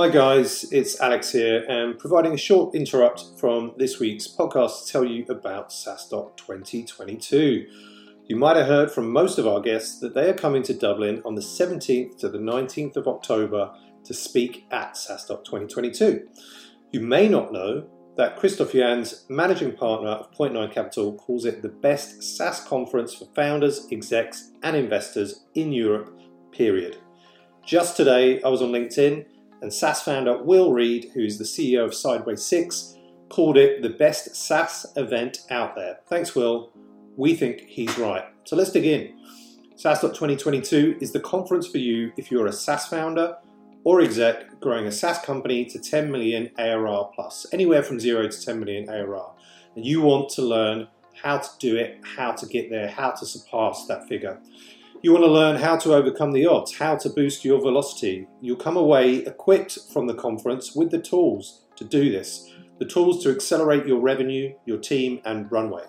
Hi guys, it's Alex here, and providing a short interrupt from this week's podcast to tell you about SaaStock 2022. You might have heard from most of our guests that they are coming to Dublin on the 17th to the 19th of October to speak at SaaStock 2022. You may not know that Christoph Janz, managing partner of Point Nine Capital, calls it the best SaaS conference for founders, execs, and investors in Europe, period. Just today, I was on LinkedIn and SaaS founder Will Reed, who is the CEO of Sideways 6, called it the best SaaS event out there. Thanks, Will. We think he's right. So let's dig in. SaaStock 2022 is the conference for you if you're a SaaS founder or exec growing a SaaS company to 10 million ARR plus, anywhere from 0 to 10 million ARR. And you want to learn how to do it, how to get there, how to surpass that figure. You want to learn how to overcome the odds, how to boost your velocity. You'll come away equipped from the conference with the tools to do this, the tools to accelerate your revenue, your team, and runway.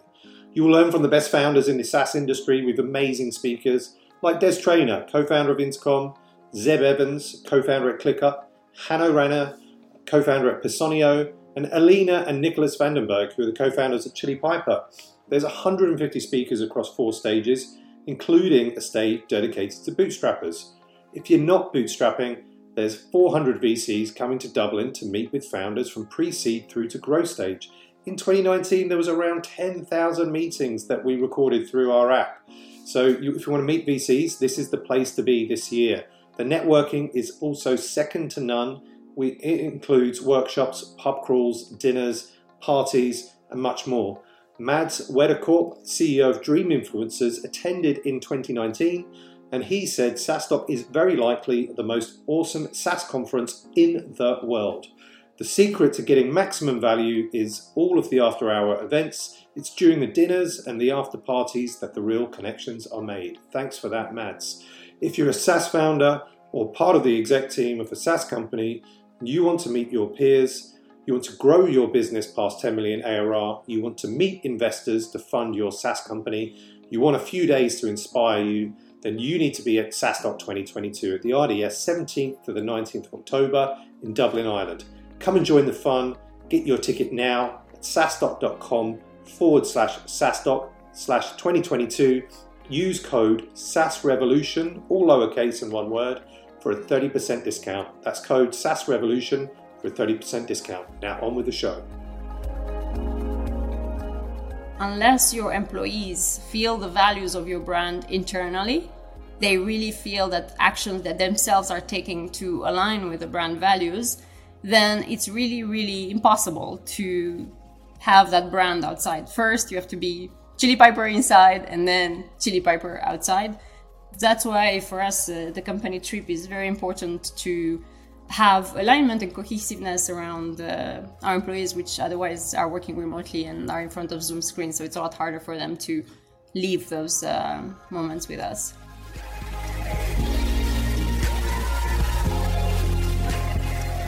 You will learn from the best founders in the SaaS industry with amazing speakers like Des Traynor, co founder of Intercom, Zeb Evans, co founder at ClickUp, Hanno Renner, co founder at Personio, and Alina and Nicholas Vandenberghe, who are the co founders at Chili Piper. There's 150 speakers across four stages including a stage dedicated to bootstrappers. If you're not bootstrapping, there's 400 VCs coming to Dublin to meet with founders from pre seed through to growth stage. In 2019, there was around 10,000 meetings that we recorded through our app. So, you, if you want to meet VCs, this is the place to be this year. The networking is also second to none. We, it includes workshops, pub crawls, dinners, parties, and much more. Mads Wederkorp, CEO of Dream Influencers, attended in 2019 and he said SaaStock is very likely the most awesome SaaS conference in the world. The secret to getting maximum value is all of the after hour events. It's during the dinners and the after parties that the real connections are made. Thanks for that, Mads. If you're a SaaS founder or part of the exec team of a SaaS company you want to meet your peers, you want to grow your business past 10 million ARR. You want to meet investors to fund your SaaS company. You want a few days to inspire you. Then you need to be at SaaStock 2022 at the RDS 17th to the 19th of October in Dublin, Ireland. Come and join the fun. Get your ticket now at saastock.com forward slash SaaStock slash 2022. Use code SaaSRevolution, all lowercase in one word, for a 30% discount. That's code SaaSRevolution for a 30% discount. Now, on with the show. Unless your employees feel the values of your brand internally, they really feel that actions that themselves are taking to align with the brand values, then it's really, really impossible to have that brand outside. First, you have to be Chili Piper inside and then Chili Piper outside. That's why for us, uh, the company trip is very important to have alignment and cohesiveness around uh, our employees, which otherwise are working remotely and are in front of Zoom screens. So it's a lot harder for them to leave those uh, moments with us.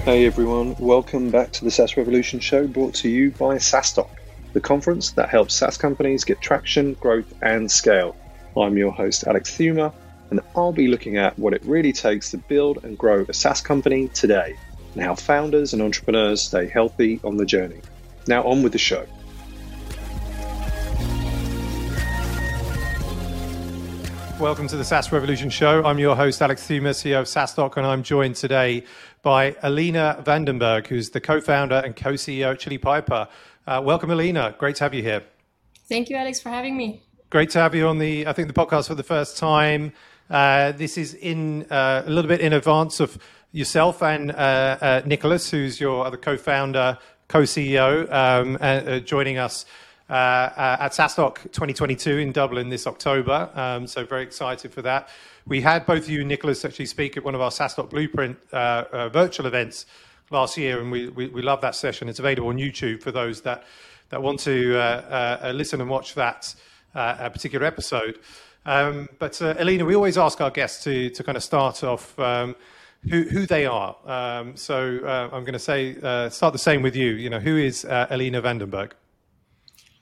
Hey everyone, welcome back to the SaaS Revolution show brought to you by SaaStock, the conference that helps SaaS companies get traction, growth, and scale. I'm your host, Alex Theuma, and I'll be looking at what it really takes to build and grow a SaaS company today and how founders and entrepreneurs stay healthy on the journey. Now, on with the show. Welcome to the SaaS Revolution Show. I'm your host, Alex Theuma, CEO of SaaStock, and I'm joined today by Alina Vandenberghe, who's the co founder and co CEO at Chili Piper. Uh, welcome, Alina. Great to have you here. Thank you, Alex, for having me. Great to have you on the, I think, the podcast for the first time. Uh, this is in uh, a little bit in advance of yourself and uh, uh Nicholas, who's your other co-founder, co-CEO, um, uh, joining us at SaaStock 2022 in Dublin this October. Um, so very excited for that. We had both you and Nicholas actually speak at one of our SaaStock Blueprint virtual events last year, and we, we, we love that session. It's available on YouTube for those that that want to listen and watch that particular episode. Um, but uh, we always ask our guests to, to kind of start off um, who, who they are. Um, so uh, I'm going to say, uh, start the same with you. You know, who is uh, Alina Vandenberghe?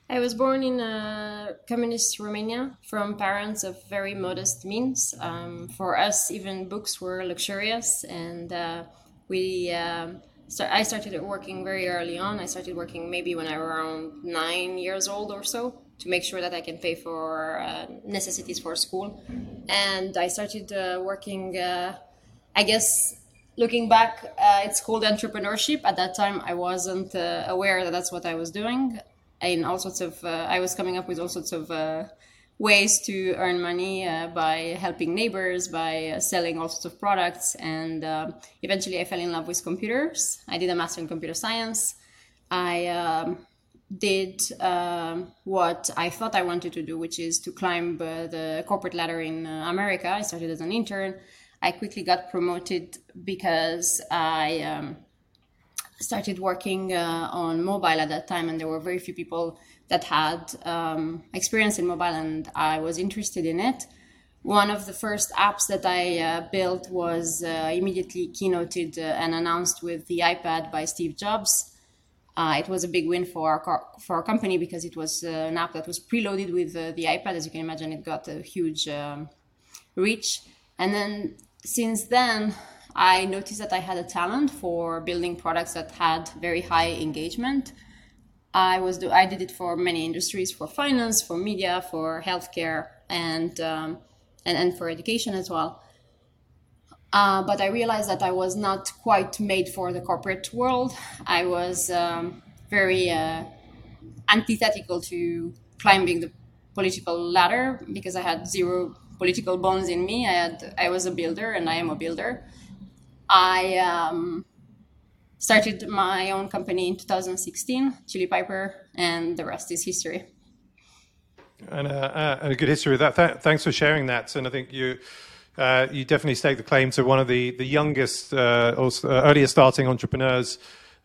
I was born in uh, communist Romania from parents of very modest means. Um, for us, even books were luxurious, and uh, we um, start, I started working very early on. I started working maybe when I was around nine years old or so to make sure that I can pay for uh, necessities for school. And I started uh, working, uh, I guess, looking back, uh, it's called entrepreneurship. At that time, I wasn't uh, aware that that's what I was doing. In all sorts of, uh, I was coming up with all sorts of ways to earn money by helping neighbors, by selling all sorts of products. And eventually I fell in love with computers. I did a master in computer science. I um, did um, what I thought I wanted to do, which is to climb uh, the corporate ladder in uh, America. I started as an intern. I quickly got promoted because I um, started working uh, on mobile at that time, and there were very few people that had um, experience in mobile, and I was interested in it. One of the first apps that I uh, built was uh, immediately keynoted uh, and announced with the iPad by Steve Jobs. Uh, it was a big win for our for our company because it was uh, an app that was preloaded with the iPad. As you can imagine, it got a huge um, reach. And then since then, I noticed that I had a talent for building products that had very high engagement. I was do I did it for many industries, for finance, for media, for healthcare, and um, and and for education as well. Uh, but I realized that I was not quite made for the corporate world. I was um, very uh, antithetical to climbing the political ladder because I had zero political bones in me. I had I was a builder, and I am a builder. I um, started my own company in 2016, Chili Piper, and the rest is history. And, uh, uh, and a good history with that. Th- thanks for sharing that. And I think you. Uh, you definitely stake the claim to one of the the youngest uh, uh, earliest starting entrepreneurs,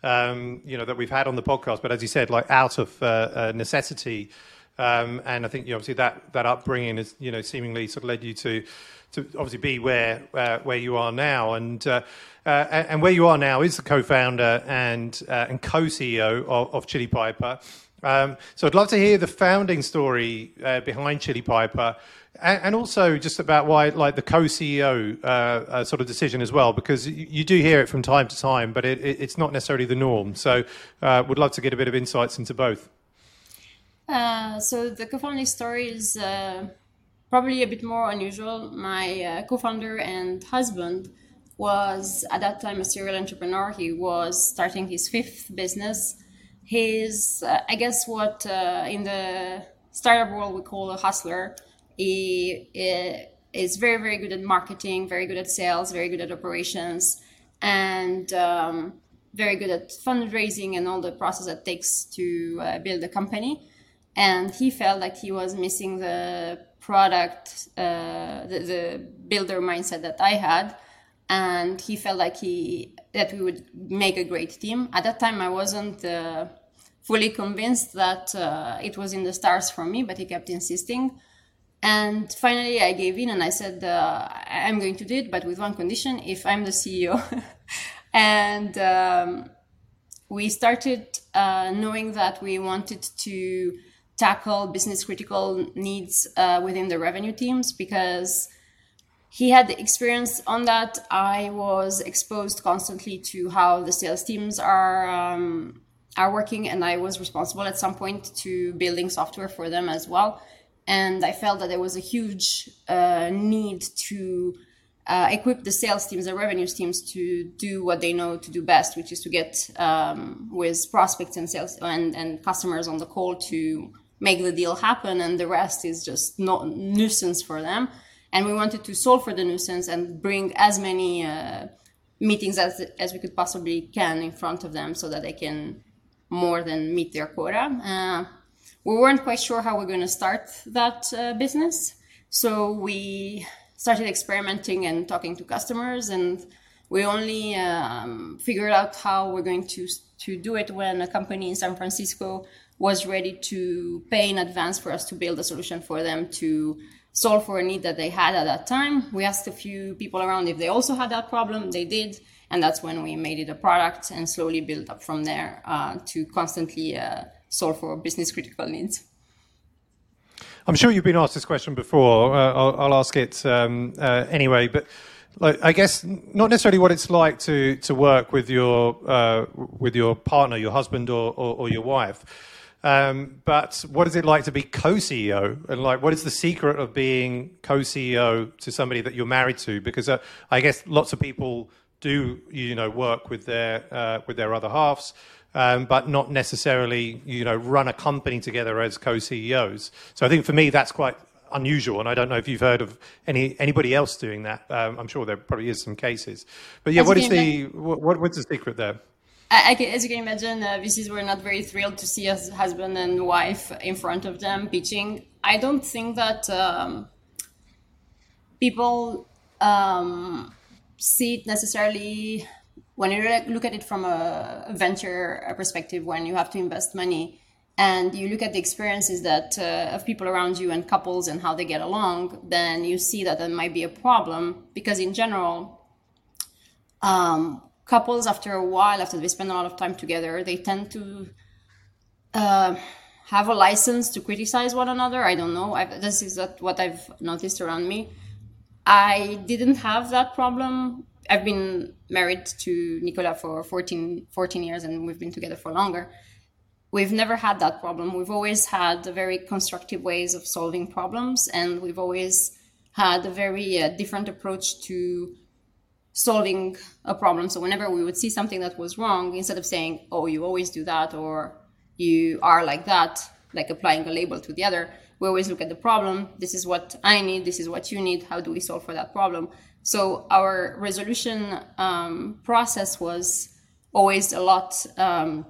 um, you know, that we've had on the podcast. But as you said, like out of uh, necessity, um, and I think you know, obviously that that upbringing has you know seemingly sort of led you to to obviously be where uh, where you are now, and uh, uh, and where you are now is the co-founder and uh, and co-CEO of, of Chili Piper. Um, so I'd love to hear the founding story uh, behind Chili Piper, and, also just about why like the co-CEO uh, sort of decision as well, because you, you, do hear it from time to time, but it, it, it's not necessarily the norm. So would love to get a bit of insights into both. so the co-founding story is probably a bit more unusual. My uh, co-founder and husband was at that time a serial entrepreneur. He was starting his fifth business. Uh, I guess, what uh, in the startup world we call a hustler. He, he is very, very good at marketing, very good at sales, very good at operations, and um, very good at fundraising and all the process that takes to uh, build a company. And he felt like he was missing the product, uh, the, the, builder mindset that I had, and he felt like he that we would make a great team. At that time, I wasn't uh, fully convinced that uh, it was in the stars for me, but he kept insisting. And finally, I gave in and I said, uh, I'm going to do it, but with one condition if I'm the CEO. and um, we started uh, knowing that we wanted to tackle business critical needs uh, within the revenue teams because he had the experience on that. I was exposed constantly to how the sales teams are um, are working, and I was responsible at some point to building software for them as well. And I felt that there was a huge uh, need to uh, equip the sales teams, the revenue teams, to do what they know to do best, which is to get um, with prospects and sales and, and customers on the call to make the deal happen and the rest is just not nuisance for them. And we wanted to solve for the nuisance and bring as many uh, meetings as, as we could possibly can in front of them so that they can more than meet their quota. Uh, we weren't quite sure how we're going to start that uh, business so we started experimenting and talking to customers and we only um, figured out how we're going to to do it when a company in san francisco was ready to pay in advance for us to build a solution for them to solve for a need that they had at that time. We asked a few people around if they also had that problem. They did. And that's when we made it a product and slowly built up from there uh, to constantly uh, solve for business critical needs. I'm sure you've been asked this question before. Uh, I'll, I'll, ask it um, uh, anyway. But like I guess not necessarily what it's like to to work with your uh, with your partner, your husband, or or, or your wife. Um, but what is it like to be co-CEO? And like, what is the secret of being co-CEO to somebody that you're married to? Because uh, I guess lots of people do, you know, work with their uh, with their other halves, um, but not necessarily, you know, run a company together as co-CEOs. So I think for me, that's quite unusual, and I don't know if you've heard of any anybody else doing that. Um, I'm sure there probably is some cases, but yeah, what is the what, what's the secret there? I, I, as you can imagine, uh, VCs were not very thrilled to see us husband and wife in front of them pitching. I don't think that um, people um, see it necessarily when you look at it from a venture perspective, when you have to invest money and you look at the experiences that uh, of people around you and couples and how they get along, then you see that there might be a problem because in general, um, couples after a while after they spend a lot of time together they tend to uh, have a license to criticize one another. I don't know. I've, this is what i've noticed around me. I didn't have that problem i've been married to nicola for 14, 14 years and we've been together for longer we've never had that problem we've always had very constructive ways of solving problems and we've always had a very uh, different approach to solving a problem. So whenever we would see something that was wrong, instead of saying, "Oh, you always do that," or "You are like that," like applying a label to the other, we always look at the problem. This is what I need. This is what you need. How do we solve for that problem? So our resolution um, process was always a lot um,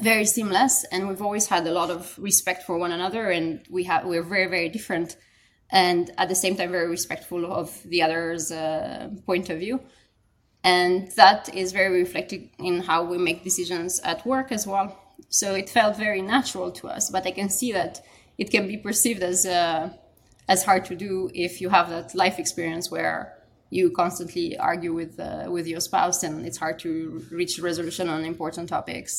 very seamless, and we've always had a lot of respect for one another, and we have we're very very different and at the same time very respectful of the other's uh, point of view. And that is very reflected in how we make decisions at work as well. So it felt very natural to us but i can see that it can be perceived as uh, as hard to do if you have that life experience where you constantly argue with uh, with your spouse and it's hard to reach resolution on important topics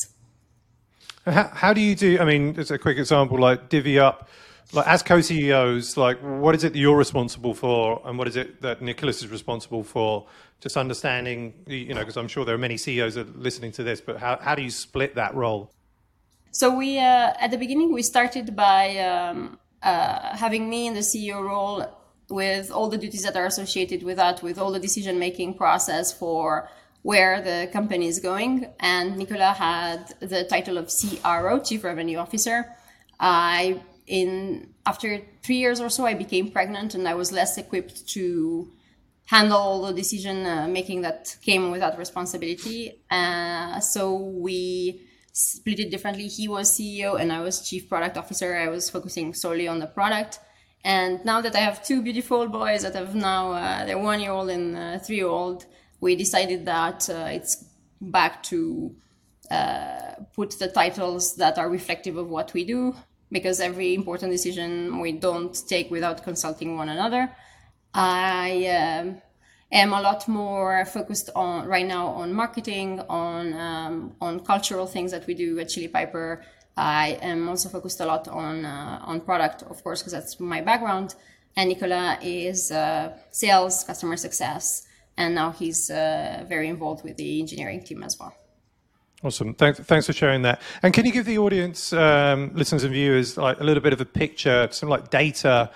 how, how do you do i mean just a quick example like divvy up like as co-CEOs, like what is it that you're responsible for, and what is it that Nicholas is responsible for? Just understanding, you know, because I'm sure there are many CEOs that are listening to this, but how how do you split that role? So we uh, at the beginning we started by um, uh, having me in the CEO role with all the duties that are associated with that, with all the decision making process for where the company is going. And Nicola had the title of CRO, Chief Revenue Officer. I in after three years or so, I became pregnant and I was less equipped to handle all the decision uh, making that came with that responsibility. Uh, so we split it differently. He was CEO and I was chief product officer. I was focusing solely on the product. And now that I have two beautiful boys that have now uh, they're one year old and uh, three year old, we decided that uh, it's back to uh, put the titles that are reflective of what we do because every important decision we don't take without consulting one another. I um, am a lot more focused on right now on marketing, on um, on cultural things that we do at Chili Piper. I am also focused a lot on uh, on product, of course, because that's my background. And Nicola is uh, sales, customer success, and now he's uh, very involved with the engineering team as well. Awesome. Thanks, thanks for sharing that. And can you give the audience, um, listeners and viewers, like a little bit of a picture, some like data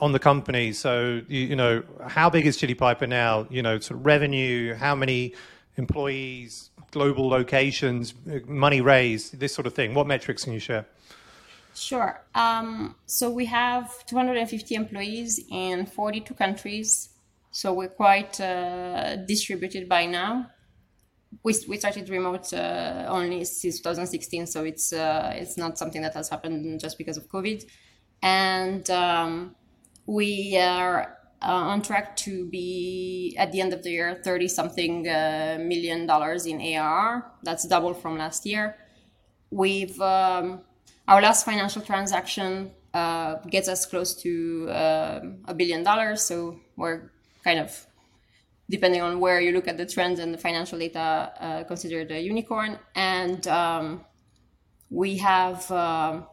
on the company? So, you, know, how big is Chili Piper now? You know, sort of revenue, how many employees, global locations, money raised, this sort of thing. What metrics can you share? Sure. Um, so we have 250 employees in 42 countries. So we're quite uh, distributed by now we, we started remote uh, only since 2016, so it's uh, it's not something that has happened just because of COVID, and um, we are uh, on track to be at the end of the year 30 something uh, million dollars in AR. That's double from last year. We've um, our last financial transaction uh, gets us close to uh, a billion dollars, so we're kind of depending on where you look at the trends and the financial data, uh, considered a unicorn. And um, we have um,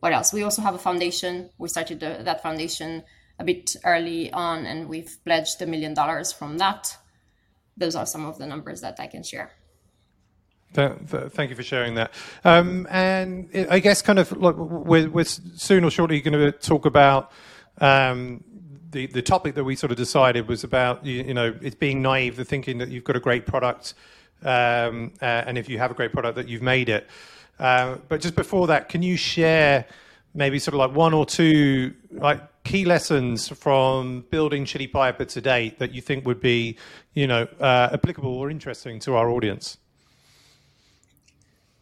what else? We also have a foundation. We started the, that foundation a bit early on, and we've pledged a million dollars from that. Those are some of the numbers that I can share. Thank you for sharing that. Um, and I guess kind of look, we're, we're soon or shortly going to talk about um, the the topic that we sort of decided was about you, you, know it's being naive, the thinking that you've got a great product, um, uh, and if you have a great product that you've made it. Uh, but just before that, can you share maybe sort of like one or two like key lessons from building Chili Piper to date that you think would be you know uh, applicable or interesting to our audience?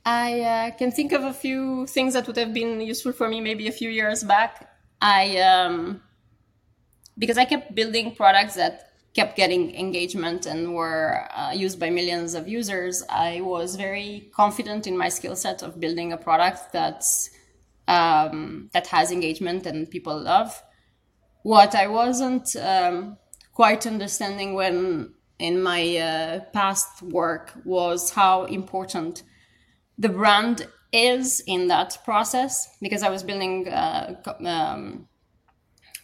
I uh, can think of a few things that would have been useful for me maybe a few years back. I um, because I kept building products that kept getting engagement and were uh, used by millions of users, I was very confident in my skill set of building a product that's um, that has engagement and people love. What I wasn't um, quite understanding when in my uh, past work was how important the brand is in that process because I was building uh, um,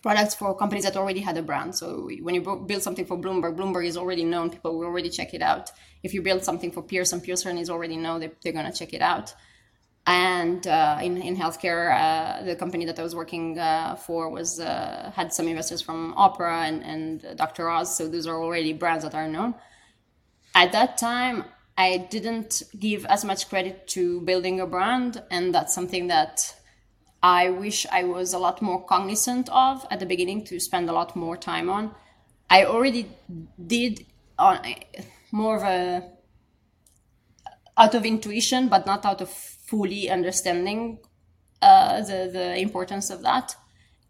products for companies that already had a brand. So when you build something for Bloomberg, Bloomberg is already known. People will already check it out. If you build something for Pearson, Pearson is already known. They, they're going to check it out. And uh, in, in healthcare, uh, the company that I was working uh, for was uh, had some investors from Oprah and, and Dr. Oz. So those are already brands that are known. At that time, I didn't give as much credit to building a brand. And that's something that I wish I was a lot more cognizant of at the beginning to spend a lot more time on. I already did on more of a out of intuition, but not out of fully understanding uh, the the importance of that.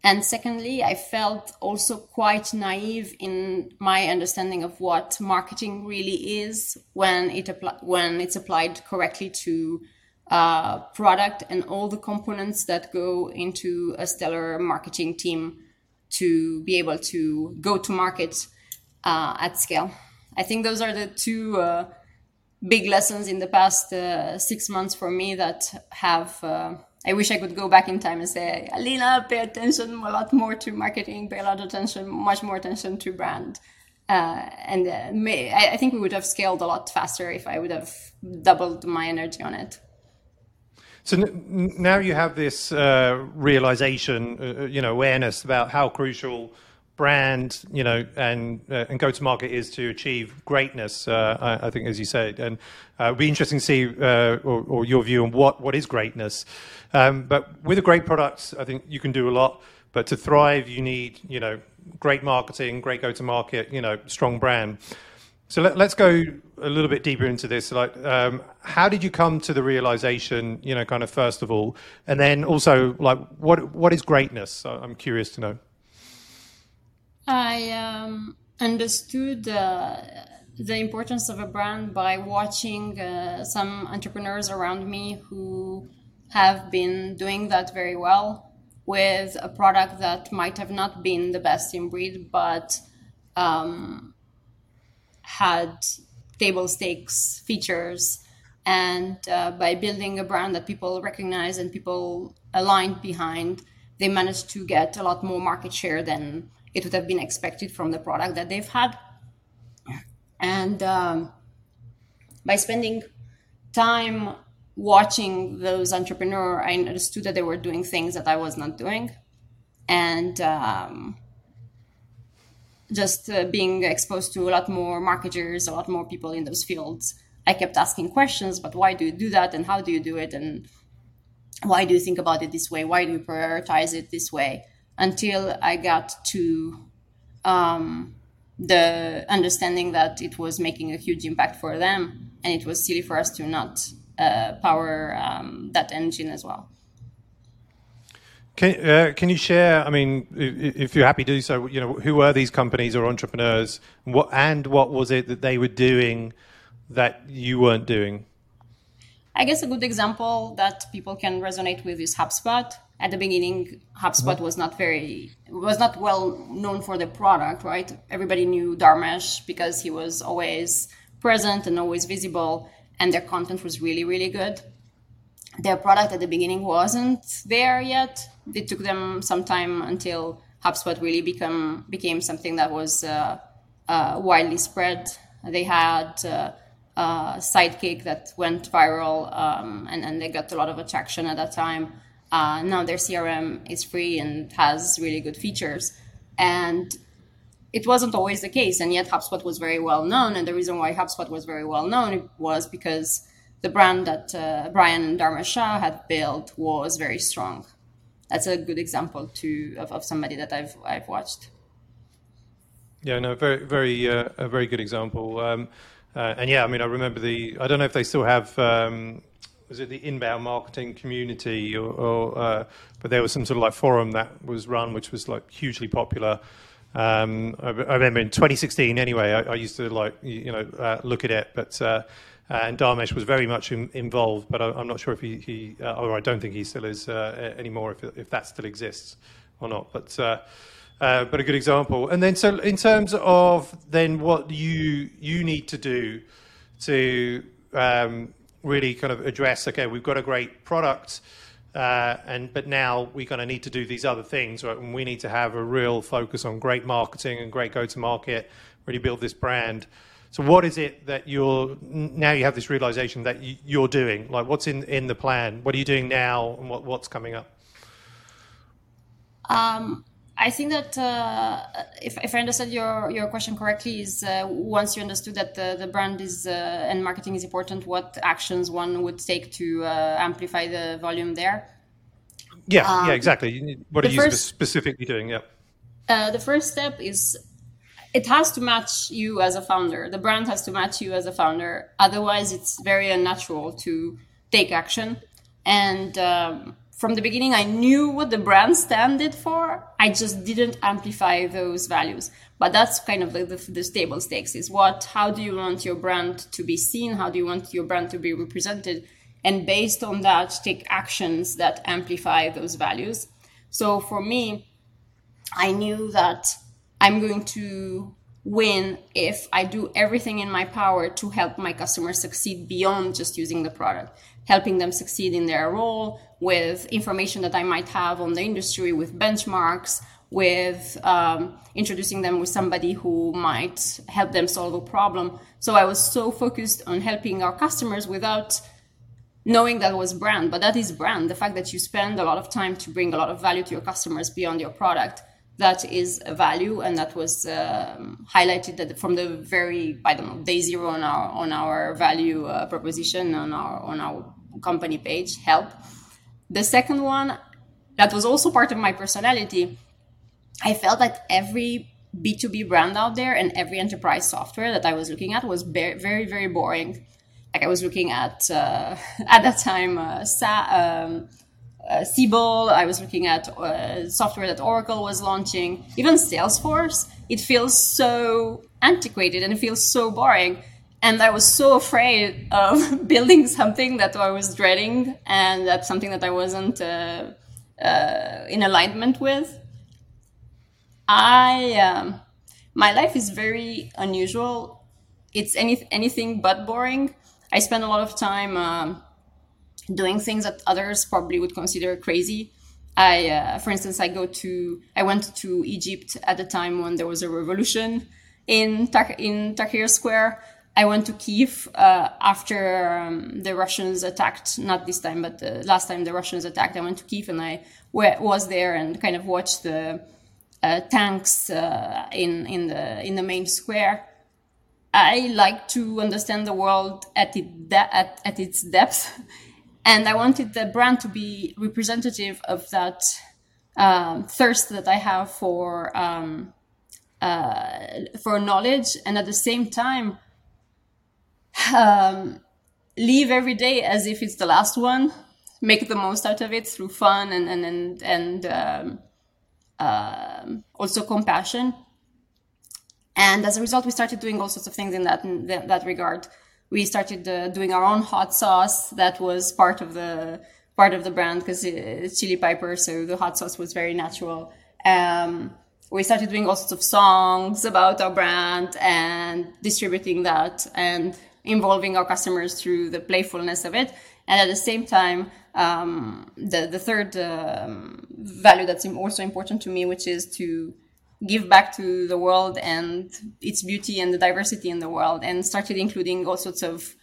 And secondly, I felt also quite naive in my understanding of what marketing really is when it apply, when it's applied correctly to uh, product and all the components that go into a stellar marketing team to be able to go to market uh, at scale. I think those are the two uh, big lessons in the past uh, six months for me that have. Uh, I wish I could go back in time and say, Alina, pay attention a lot more to marketing, pay a lot of attention, much more attention to brand. Uh, and may, I, I think we would have scaled a lot faster if I would have doubled my energy on it. So n- now you have this uh, realization, uh, uh, you know, awareness about how crucial brand, you know, and uh, and go to market is to achieve greatness. Uh, I, I, think, as you said, and uh, it'd be interesting to see or, or, your view on what what is greatness. Um, but with a great product, I think you can do a lot. But to thrive, you need, you know, great marketing, great go to market, you know, strong brand. So let, us go a little bit deeper into this. Like, um, how did you come to the realization? You know, kind of first of all, and then also, like, what what is greatness? I'm curious to know. I um, understood uh, the importance of a brand by watching uh, some entrepreneurs around me who have been doing that very well with a product that might have not been the best in breed, but um, had table stakes features and uh, by building a brand that people recognize and people aligned behind they managed to get a lot more market share than it would have been expected from the product that they've had. And um, by spending time watching those entrepreneurs i understood that they were doing things that i was not doing. And um, just uh, being exposed to a lot more marketers, a lot more people in those fields, I kept asking questions, but why do you do that and how do you do it and why do you think about it this way? Why do you prioritize it this way? Until I got to um, the understanding that it was making a huge impact for them and it was silly for us to not uh, power um, that engine as well. Can, uh, can you share? I mean, if you're happy to do so, you know, who were these companies or entrepreneurs, what and what was it that they were doing that you weren't doing? I guess a good example that people can resonate with is HubSpot. At the beginning, HubSpot mm-hmm. was not very was not well known for the product, right? Everybody knew Dharmesh because he was always present and always visible, and their content was really, really good their product at the beginning wasn't there yet. It took them some time until HubSpot really become became something that was uh, uh, widely spread. They had uh, uh, Sidekick that went viral, um, and, and they got a lot of attraction at that time. Uh, now their CRM is free and has really good features, and it wasn't always the case. And yet HubSpot was very well known, and the reason why HubSpot was very well known was because the brand that uh, Brian and Dharmesh Shah had built was very strong. That's a good example to of, of somebody that I've I've watched. Yeah, no, very, very, uh, a very good example. Um, uh, and yeah, I mean, I remember the. I don't know if they still have. Um, was it the inbound marketing community, or, or uh, but there was some sort of like forum that was run, which was like hugely popular. Um, I, I, remember in 2016. Anyway, I, I used to like you know uh, look at it, but uh, and Dharmesh was very much in, involved. But I, am not sure if he, he uh, or I don't think he still is anymore, if if that still exists or not. But uh, but a good example. And then, so in terms of then what you you need to do to um, really kind of address, okay, we've got a great product, uh, and but now we're going to need to do these other things, right? And we need to have a real focus on great marketing and great go-to-market, really build this brand. So, what is it that you're now? You have this realization that you're doing. Like, what's in in the plan? What are you doing now, and what what's coming up? Um I think that uh, if, if I understood your, your question correctly, is uh, once you understood that the, the brand is uh, and marketing is important, what actions one would take to uh, amplify the volume there? Yeah, um, yeah, exactly. What are you first, specifically doing? Yeah. Uh, the first step is it has to match you as a founder. The brand has to match you as a founder. Otherwise, it's very unnatural to take action. And um, from the beginning i knew what the brand standed for i just didn't amplify those values but that's kind of the, the, the, stable stakes is what how do you want your brand to be seen how do you want your brand to be represented and based on that take actions that amplify those values so for me i knew that i'm going to win if i do everything in my power to help my customers succeed beyond just using the product helping them succeed in their role with information that I might have on the industry, with benchmarks, with um, introducing them with somebody who might help them solve a problem. So I was so focused on helping our customers without knowing that was brand, but that is brand. The fact that you spend a lot of time to bring a lot of value to your customers beyond your product, that is a value, and that was um, highlighted that from the very I don't know day zero on our on our value uh, proposition on our on our company page. Help the second one, that was also part of my personality. I felt that every B2B brand out there and every enterprise software that I was looking at was very, very, very boring. Like I was looking at, uh, at that time, uh, Sa- um, uh, Siebel, I was looking at uh, software that Oracle was launching, even Salesforce. It feels so antiquated and it feels so boring and I was so afraid of building something that I was dreading, and that's something that I wasn't uh, uh, in alignment with. I um, my life is very unusual. It's any anything but boring. I spend a lot of time um, doing things that others probably would consider crazy. I, uh, for instance, I go to I went to Egypt at the time when there was a revolution in in Tahrir Square I went to Kiev uh, after um, the Russians attacked. Not this time, but the last time the Russians attacked, I went to Kiev and I w- was there and kind of watched the uh, tanks uh, in in the in the main square. I like to understand the world at it de- at, at its depth, and I wanted the brand to be representative of that um, thirst that I have for um, uh, for knowledge, and at the same time um, live every day as if it's the last one make the most out of it through fun and and and, and uh, also compassion. And as a result we started doing all sorts of things in that in that regard we started uh, doing our own hot sauce that was part of the part of the brand because it's chili piper so the hot sauce was very natural um, we started doing all sorts of songs about our brand and distributing that and involving our customers through the playfulness of it. And at the same time, um, the, the third um, value that's also important to me, which is to give back to the world and its beauty and the diversity in the world and started including all sorts of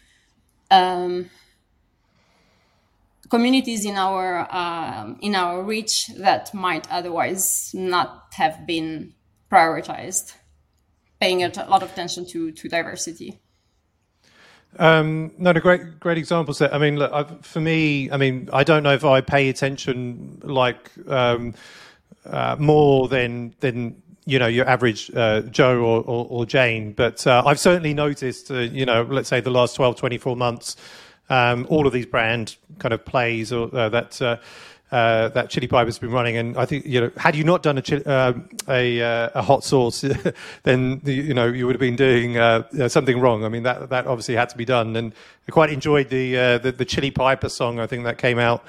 um, communities in our uh, in our reach that might otherwise not have been prioritized paying a lot of attention to to diversity um, no, the great, great examples there. I mean, look, I've, for me, I mean, I don't know if I pay attention like um, uh, more than than you know your average uh, Joe or, or, or, Jane, but uh, I've certainly noticed, uh, you know, let's say the last 12, 24 months, um, all of these brand kind of plays or uh, that uh, uh, that Chili Piper's been running, and I think you know, had you not done a uh, a, uh, a, hot sauce, then you know you would have been doing uh, something wrong. I mean, that that obviously had to be done, and I quite enjoyed the the, the, Chili Piper song. I think that came out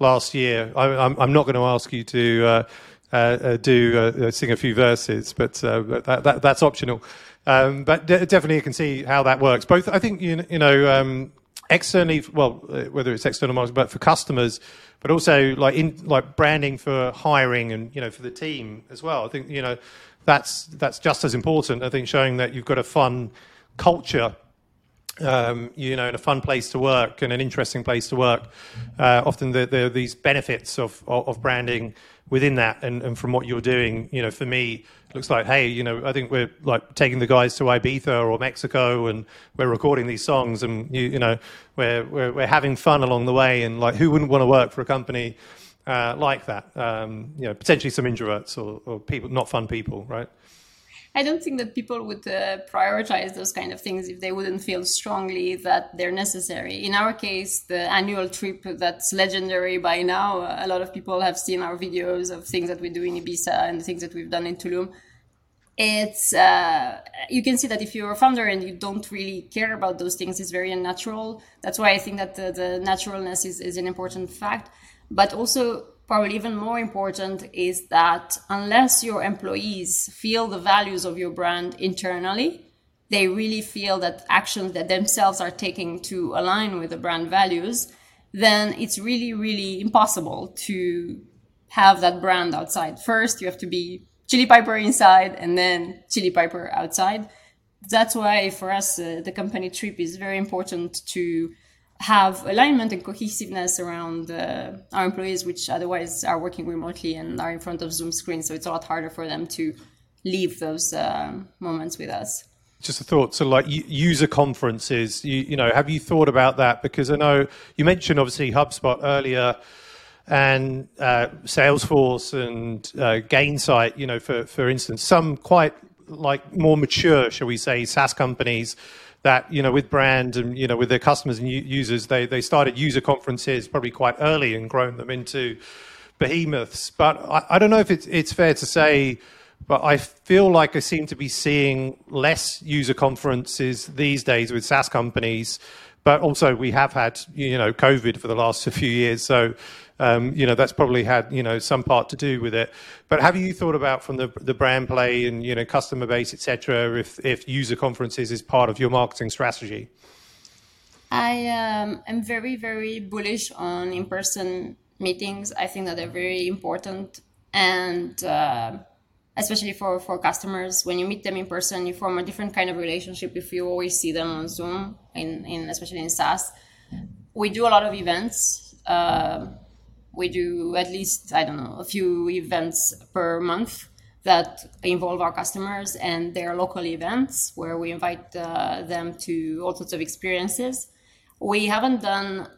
last year. I, am not going to ask you to do sing a few verses, but that, that, that's optional. Um, but de- definitely, you can see how that works. Both, I think you, you know. Um, externally, well, whether it's external marketing, but for customers, but also like in like branding for hiring and you know for the team as well. I think you know that's that's just as important. I think showing that you've got a fun culture. Um, you know, and a fun place to work and an interesting place to work. Uh, often there, there, are these benefits of, of, of branding within that and, and from what you're doing, you know, for me, looks like, hey, you know, I think we're like taking the guys to Ibiza or Mexico and we're recording these songs and, you, you know, we're, we're, we're having fun along the way. And like, who wouldn't want to work for a company uh, like that? Um, you know, potentially some introverts or, or people, not fun people, right? I don't think that people would uh, prioritize those kind of things if they wouldn't feel strongly that they're necessary. In our case, the annual trip that's legendary by now, a lot of people have seen our videos of things that we do in Ibiza and the things that we've done in Tulum. It's uh, you can see that if you're a founder and you don't really care about those things, it's very unnatural. That's why I think that the, the naturalness is, is an important fact. But also probably even more important is that unless your employees feel the values of your brand internally, they really feel that actions that themselves are taking to align with the brand values, then it's really, really impossible to have that brand outside. First, you have to be Chili Piper inside and then Chili Piper outside. That's why for us, uh, the company trip is very important to have alignment and cohesiveness around uh, our employees, which otherwise are working remotely and are in front of Zoom screens. So it's a lot harder for them to leave those uh, moments with us. Just a thought. So, like user conferences, you, you know, have you thought about that? Because I know you mentioned obviously HubSpot earlier and uh, Salesforce and uh, Gainsight, you know, for, for instance, some quite like more mature, shall we say, SaaS companies that you know with brand and you know with their customers and users they they started user conferences probably quite early and grown them into behemoths. But I, I, don't know if it's it's fair to say but I feel like I seem to be seeing less user conferences these days with SaaS companies. But also we have had you know COVID for the last few years. So um, you know that's probably had you know some part to do with it. But have you thought about from the the brand play and you know customer base, etc., if if user conferences is part of your marketing strategy? I um, am very very bullish on in person meetings. I think that they're very important and. Uh, especially for, for customers when you meet them in person you form a different kind of relationship if you always see them on zoom in, in especially in saas we do a lot of events uh, we do at least i don't know a few events per month that involve our customers and they're local events where we invite uh, them to all sorts of experiences. We haven't done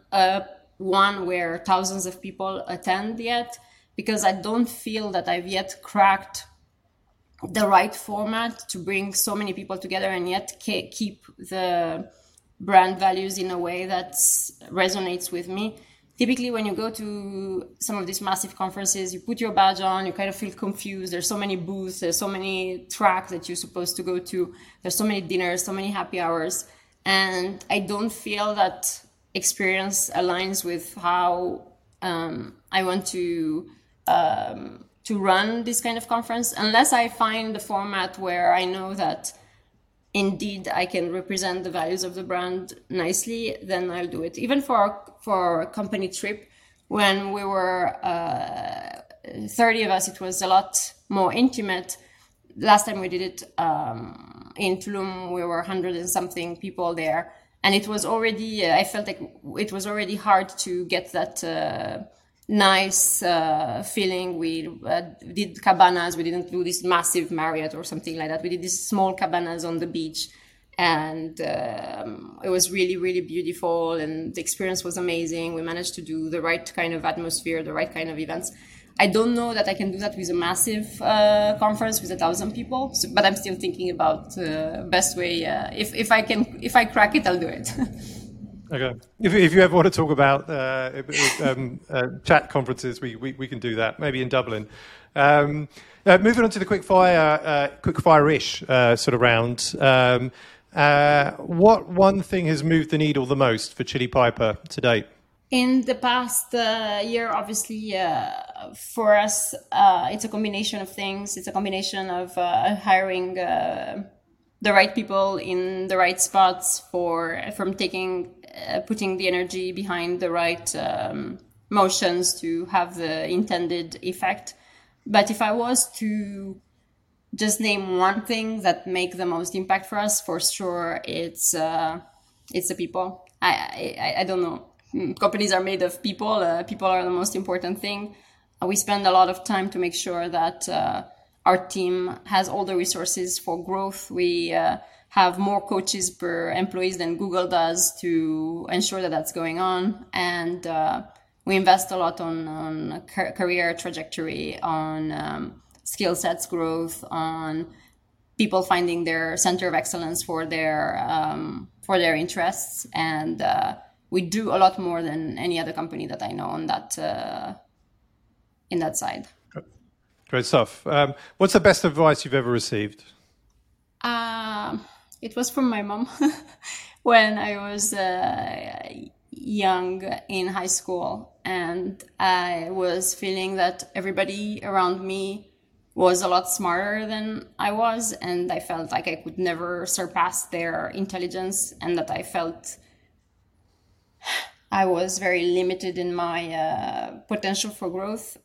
one where thousands of people attend yet because i don't feel that i've yet cracked the right format to bring so many people together and yet keep the brand values in a way that resonates with me typically when you go to some of these massive conferences you put your badge on you kind of feel confused. There's so many booths there's so many tracks that you're supposed to go to. There's so many dinners so many happy hours. And i don't feel that experience aligns with how um, i want to um, to run this kind of conference unless i find the format where i know that indeed I can represent the values of the brand nicely, then I'll do it. Even for for a company trip, when we were uh, 30 of us, it was a lot more intimate. Last time we did it um, in Tulum, we were 100 and something people there. And it was already, uh, I felt like it was already hard to get that uh, nice uh, feeling. We uh, did cabanas. We didn't do this massive Marriott or something like that. We did these small cabanas on the beach, and um, it was really, really beautiful. And the experience was amazing. We managed to do the right kind of atmosphere, the right kind of events. I don't know that I can do that with a massive uh, conference with a thousand people, so, but I'm still thinking about the uh, best way. Uh, if if I can, if I crack it, I'll do it. Okay. If, if you ever want to talk about uh, um, uh, chat conferences, we, we, we, can do that, maybe in Dublin. Um, uh, moving on to the quick fire, uh, quick fire-ish uh, sort of round. Um, uh, what one thing has moved the needle the most for Chili Piper to date? In the past year, obviously, for us, it's a combination of things. It's a combination of hiring the right people in the right spots for from taking uh, putting the energy behind the right um, motions to have the intended effect. But if I was to just name one thing that make the most impact for us, for sure, it's uh, it's the people. I, I I don't know. Hmm, companies are made of people. Uh, people are the most important thing. We spend a lot of time to make sure that uh, our team has all the resources for growth. We uh, have more coaches per employees than Google does to ensure that that's going on. And uh, we invest a lot on, on career trajectory, on um, skill sets growth, on people finding their center of excellence for their um, for their interests. And uh, we do a lot more than any other company that I know on that uh, in that side. Great stuff. Um, what's the best advice you've ever received? Um, it was from my mom when I was uh, young in high school, and I was feeling that everybody around me was a lot smarter than I was, and I felt like I could never surpass their intelligence, and that I felt I was very limited in my uh, potential for growth.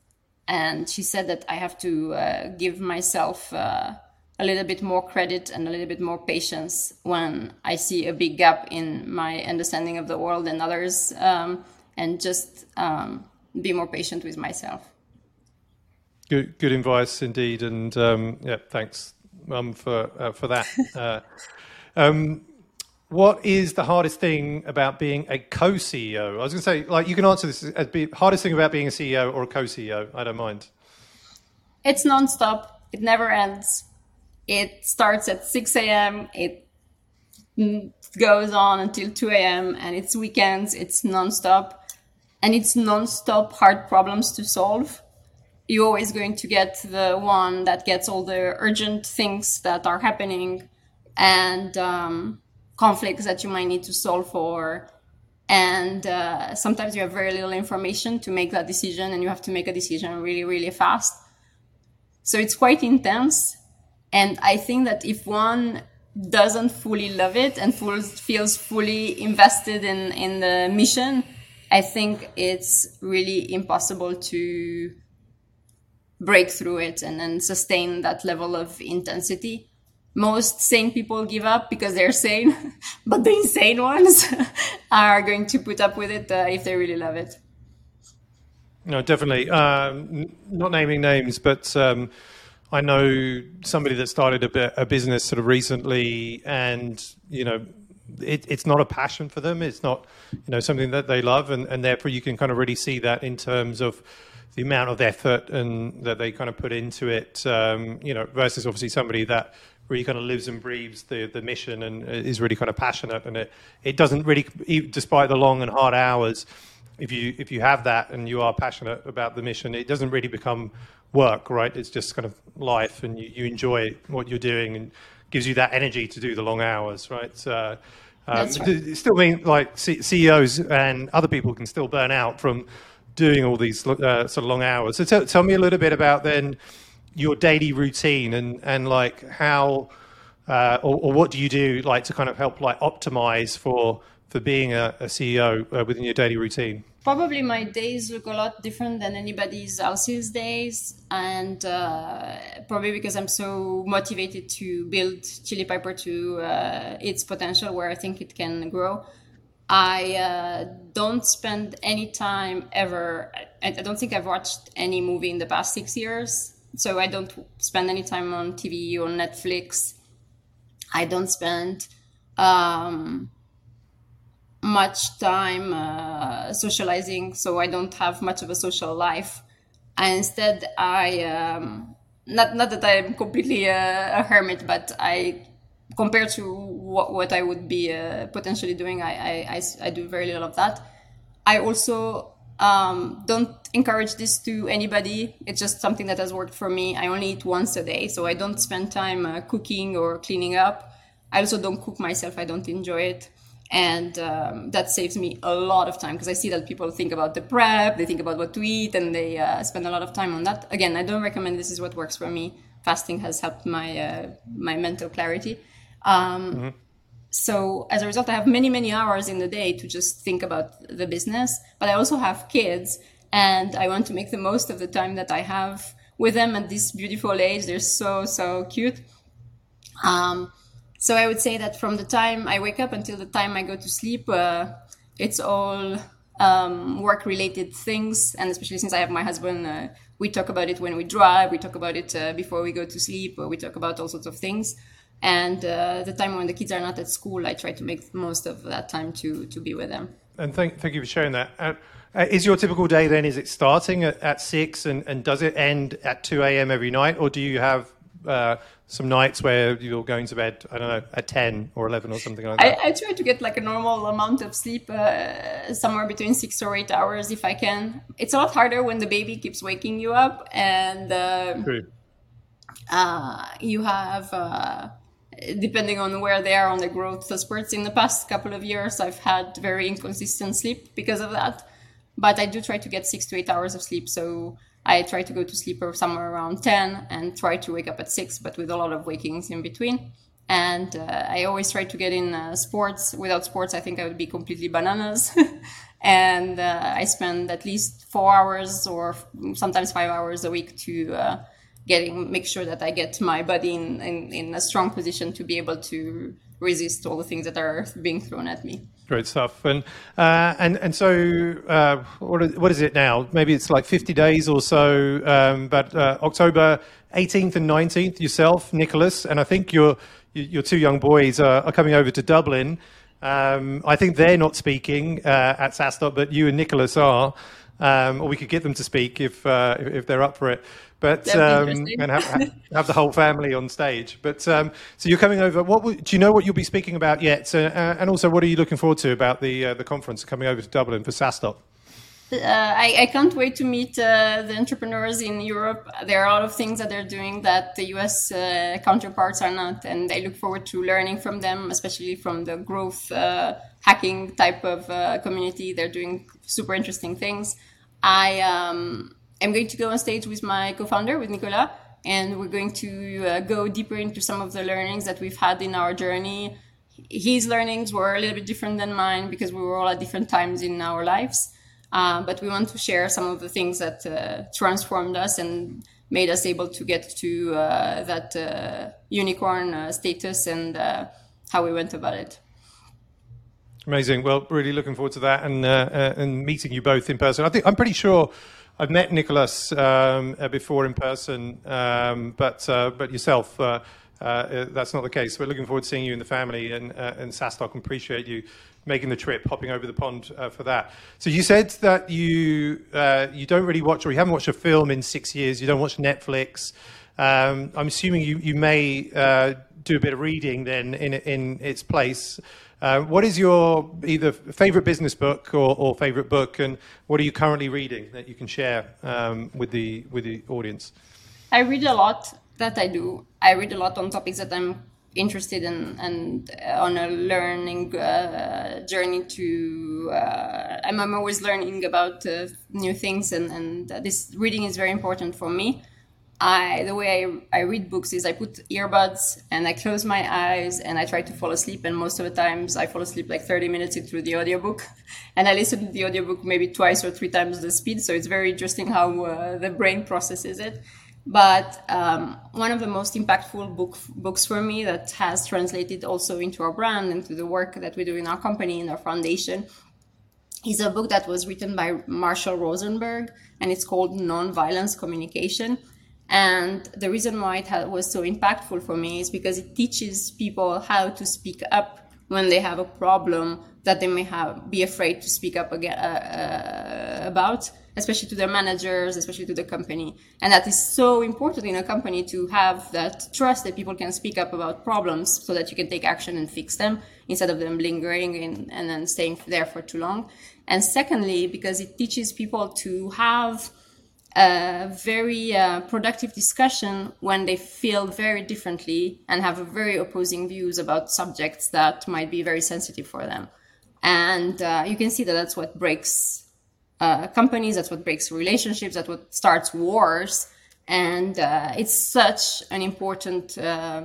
And she said that I have to uh, give myself uh, a little bit more credit and a little bit more patience when I see a big gap in my understanding of the world and others, um, and just um, be more patient with myself. Good, good advice indeed, and um, yeah, thanks, Mum, for uh, for that. what is the hardest thing about being a co-CEO? I was going to say, like, you can answer this as the hardest thing about being a CEO or a co-CEO. I don't mind. It's nonstop. It never ends it starts at 6 a.m. It goes on until 2 a.m. and it's weekends. It's nonstop, and it's nonstop hard problems to solve. You're always going to get the one that gets all the urgent things that are happening and um, conflicts that you might need to solve for. And uh, sometimes you have very little information to make that decision, and you have to make a decision really, really fast. So it's quite intense and I think that if one doesn't fully love it and feels fully invested in, in the mission, I think it's really impossible to break through it and then sustain that level of intensity. Most sane people give up because they're sane, but the insane ones are going to put up with it uh, if they really love it. No, definitely. Um, not naming names, but um, I know somebody that started a, a business sort of recently, and you know, it, it's not a passion for them. It's not, you know, something that they love, and, and therefore you can kind of really see that in terms of the amount of effort and that they kind of put into it. Um, you know, versus obviously somebody that really kind of lives and breathes the the mission and is really kind of passionate, and it it doesn't really, despite the long and hard hours. If you if you have that and you are passionate about the mission, it doesn't really become work, right? It's just kind of life, and you, you enjoy what you're doing, and gives you that energy to do the long hours, right? Uh, um, right. It still means like C- CEOs and other people can still burn out from doing all these uh, sort of long hours. So t- tell me a little bit about then your daily routine and and like how uh, or, or, what do you do like to kind of help like optimize for for being a, a CEO uh, within your daily routine? Probably my days look a lot different than anybody else's days, and uh, probably because I'm so motivated to build Chili Piper to uh, its potential where I think it can grow. I uh, don't spend any time ever. I, I don't think I've watched any movie in the past six years so I don't spend any time on TV or Netflix. I don't spend um, much time uh, socializing, so I don't have much of a social life. And instead, I um, not not that I'm completely a, a, hermit, but I compared to what, what I would be uh, potentially doing, I, I, I, I do very little of that. I also um, don't encourage this to anybody. It's just something that has worked for me. I only eat once a day, so I don't spend time uh, cooking or cleaning up. I also don't cook myself. I don't enjoy it. And um, that saves me a lot of time because I see that people think about the prep, they think about what to eat, and they uh, spend a lot of time on that. Again, I don't recommend this is what works for me. Fasting has helped my uh, my mental clarity. Um, mm-hmm so as a result, I have many, many hours in the day to just think about the business. But I also have kids, and I want to make the most of the time that I have with them at this beautiful age. They're so, so cute. Um, so I would say that from the time I wake up until the time I go to sleep, uh, it's all um, work related things. And especially since I have my husband, uh, we talk about it when we drive, we talk about it uh, before we go to sleep, we talk about all sorts of things and uh, the time when the kids are not at school, I try to make most of that time to to be with them. And thank thank you for sharing that. Uh, uh, is your typical day then? Is it starting at, at six and, and does it end at two a.m. every night, or do you have uh, some nights where you're going to bed? I don't know at ten or eleven or something like that. I, I try to get like a normal amount of sleep, uh, somewhere between six or eight hours if I can. It's a lot harder when the baby keeps waking you up and uh, you have depending on where they are on the growth spurts. In the past couple of years, I've had very inconsistent sleep because of that. But I do try to get six to eight hours of sleep. So I try to go to sleep somewhere around 10 and try to wake up at six, but with a lot of wakings in between. And uh, I always try to get in uh, sports. Without sports, I think I would be completely bananas. and uh, I spend at least four hours or sometimes five hours a week to uh, getting make sure that I get my body in, in, in a strong position to be able to resist all the things that are being thrown at me. Great stuff. And uh, and and so uh, what is, what is it now? Maybe it's like 50 days or so. Um, but uh, October 18th and 19th, yourself, Nicholas, and I think your your two young boys are, are coming over to Dublin. Um, I think they're not speaking uh, at SaaStock, but you and Nicholas are. Um, or we could get them to speak if uh, if they're up for it but um, and have, have, the whole family on stage. But um, so you're coming over. What do you know? What you'll be speaking about yet? Uh, uh, and also, what are you looking forward to about the uh, the conference coming over to Dublin for SaaStock? Uh, I, I, can't wait to meet uh, the entrepreneurs in Europe. There are a lot of things that they're doing that the US uh, counterparts are not, and I look forward to learning from them, especially from the growth hacking type of community. They're doing super interesting things. I um, I'm going to go on stage with my co-founder, with Nicola, and we're going to uh, go deeper into some of the learnings that we've had in our journey. His learnings were a little bit different than mine because we were all at different times in our lives. Uh, but we want to share some of the things that uh, transformed us and made us able to get to uh, that uh, unicorn uh, status and how we went about it. Amazing. Well, really looking forward to that and and meeting you both in person. I think I'm pretty sure I've met Nicholas um, before in person, um, but but yourself, uh, that's not the case. We're looking forward to seeing you in the family and uh, and SaaStock. And appreciate you making the trip, hopping over the pond uh, for that. So you said that you you don't really watch or you haven't watched a film in six years. You don't watch Netflix. Um, I'm assuming you you may do a bit of reading then in in its place. Uh, what is your either favorite business book or, or, favorite book, and what are you currently reading that you can share um, with the with the audience? I read a lot. That I do. I read a lot on topics that I'm interested in, and on a learning uh, journey. To uh, I'm, I'm, always learning about uh, new things, and, and this reading is very important for me. I the way I, I read books is I put earbuds and I close my eyes and I try to fall asleep. And most of the times I fall asleep like 30 minutes through the audiobook. And I listen to the audiobook maybe twice or three times the speed. So it's very interesting how uh, the brain processes it. But um, one of the most impactful book, books for me that has translated also into our brand and to the work that we do in our company, in our foundation, is a book that was written by Marshall Rosenberg and it's called Nonviolence Communication. And the reason why it was so impactful for me is because it teaches people how to speak up when they have a problem that they may have be afraid to speak up again, uh, uh, about, especially to their managers, especially to the company. And that is so important in a company to have that trust that people can speak up about problems so that you can take action and fix them instead of them lingering in, and then staying there for too long. And secondly, because it teaches people to have a very uh, productive discussion when they feel very differently and have very opposing views about subjects that might be very sensitive for them. And uh, you can see that that's what breaks uh, companies, that's what breaks relationships, that's what starts wars. And uh, it's such an important uh,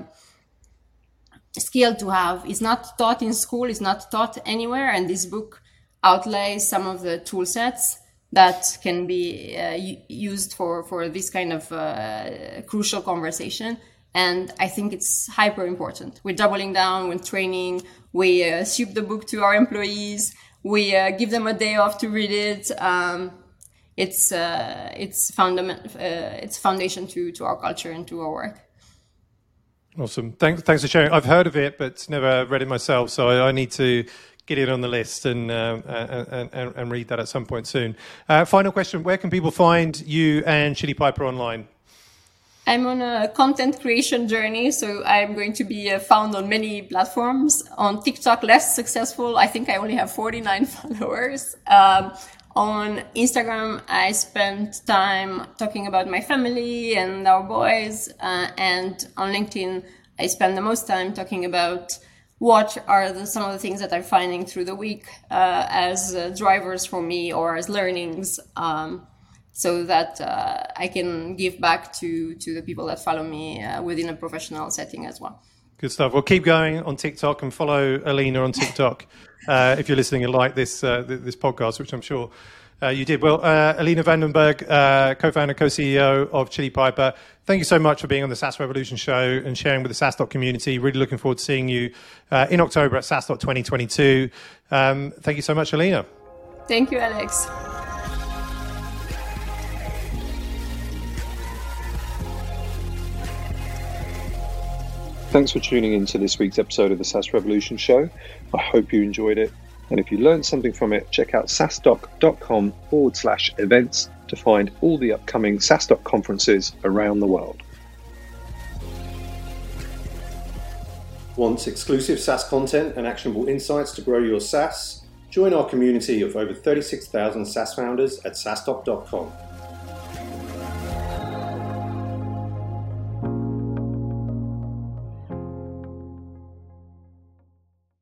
skill to have. It's not taught in school, it's not taught anywhere. And this book outlays some of the tool sets that can be uh, used for for this kind of uh, crucial conversation and i think it's hyper important we're doubling down we're training we ship the book to our employees we uh, give them a day off to read it. Um, it's uh, it's fundament uh, it's foundation to to our culture and to our work. Awesome. Thanks thanks for sharing. I've heard of it but never read it myself so i, I need to get it on the list and, uh, and, and, and, read that at some point soon. Uh, final question. Where can people find you and Chili Piper online? I'm on a content creation journey, so I'm going to be uh, found on many platforms. On TikTok, less successful. I think I only have 49 followers. Um, on Instagram, I spend time talking about my family and our boys. Uh, and on LinkedIn, I spend the most time talking about what are the, some of the things that I'm finding through the week uh, as uh, drivers for me or as learnings, um, so that uh, I can give back to to the people that follow me uh, within a professional setting as well. Good stuff. Well, keep going on TikTok and follow Alina on TikTok uh, if you're listening and like this uh, this podcast, which I'm sure. you did well, Alina Vandenberghe, co-founder, co-CEO of Chili Piper thank you so much for being on the SaaS Revolution show and sharing with the SaaStock community. Really looking forward to seeing you uh, in October at SaaStock 2022. Um, thank you so much, Alina. Thank you, Alex. Thanks for tuning in to this week's episode of the SaaS Revolution show. I hope you enjoyed it. And if you learned something from it, check out saastock.com forward slash events to find all the upcoming SaaStock conferences around the world. Want exclusive SaaS content and actionable insights to grow your SaaS? Join our community of over 36,000 SaaS founders at saastock.com.